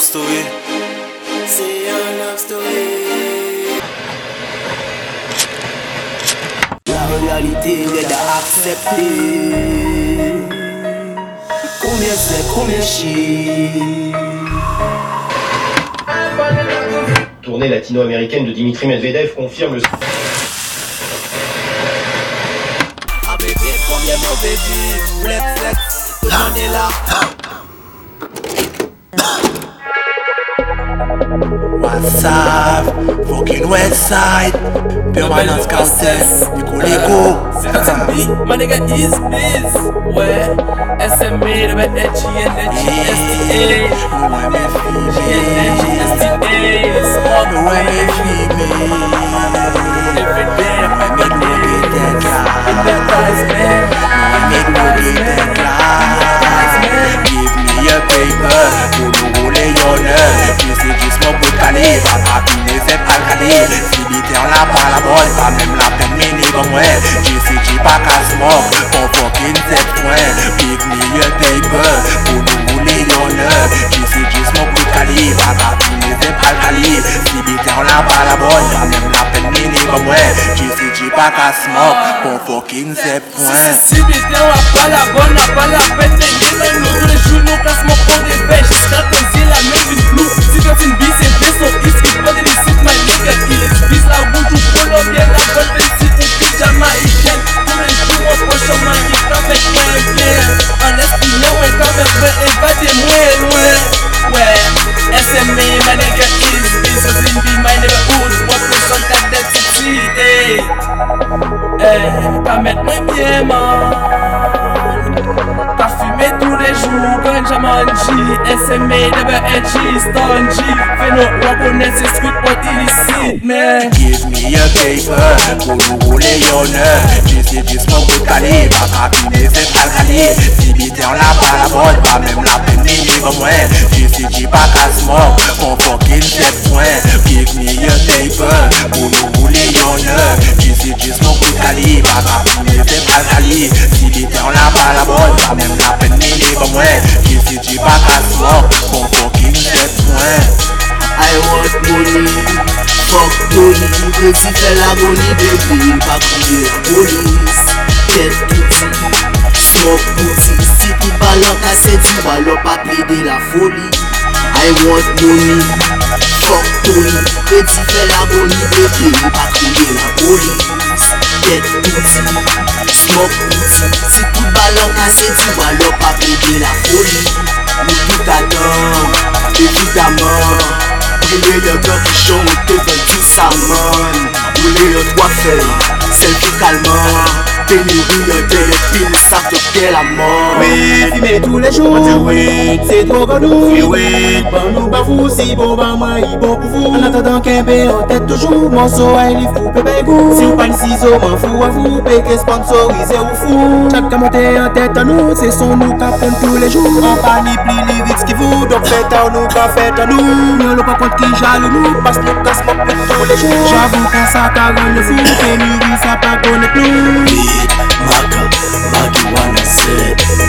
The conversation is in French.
love story. C'est un love story. La réalité est à accepter. Combien c'est, combien chier. Tournée latino-américaine de Dimitri Medvedev confirme le. Ah bébé, combien mauvais vie. Flex, flex, tout le monde est là. what's up Fucking west side Permanence cartel Nico Lego SMB My nigga is biz Ouais SMB le mec H I N H I S T A. Ouais mais H I N H I S T A. Smart Ouais mais Tu sais, tu pas qu'à smoke. Pour fucking sept points. Give me a paper. Pour nous rouler yon sais, juste mon bout de calibre. Va rapiner cette alcali. Si bité en la pas la la peine mini sais, tu pas qu'à smoke. Pour fucking sept points. Si vite, on a pas la bonne, on a pas la de gagner Nous, tous les jours, nous casse mon pot des bêches Jusqu'à qu'on dit la même une flou Si une bise, c'est fait son ici Pas de licite, pa met mwen bie man. Ta fume tou le jou, ganja manji SMA, WNG, stanji Fè nou wakone se skwit pot ilisit men Give me a paper, pou nou roule yon Jis ye jis mwen bout kali, baka kine se pal kali di Ki di te an la pa la boy Pa men la pen mi li ba mwen Ki si di pa ka swan Kon fokin jet mwen I want money Fok doni Mwen si fe la goni Bebi il pa kouye Polis Tet touti Smok bouti Si tou balon kase di Balon pa ple de la foli I want money Fok doni Mwen si fe la goni Bebi il pa kouye Polis Tet touti mok Si kou balon kase di walo pa pege la foli Mou tout ador, evidamor Prele yo do kichon ou te venti sa mon Roule yo dwa fey, sel ki kalman Pénurie de ça te la mort Oui, fumer tous les jours, oui, c'est trop pour nous. Oui, oui, bon nous pas fou, si bon bah moi, il bon pour vous. En attendant qu'un bé en tête toujours, mon so, il livre pour pépé goût. Si on pas le ciseau, m'en fous à vous, péqué sponsorisé ou fou. Chaque monté en tête à nous, c'est son nous qu'apprennent tous les jours. En panique, pli lyrics qui vous, donc faites à nous, pas faites à nous. Y'en a pas contre qui jaloux nous, parce que nous pète tous les jours. J'avoue quand ça t'a le fou, pénurie, ça pas connaît plus. Maka, Maki wanna sit.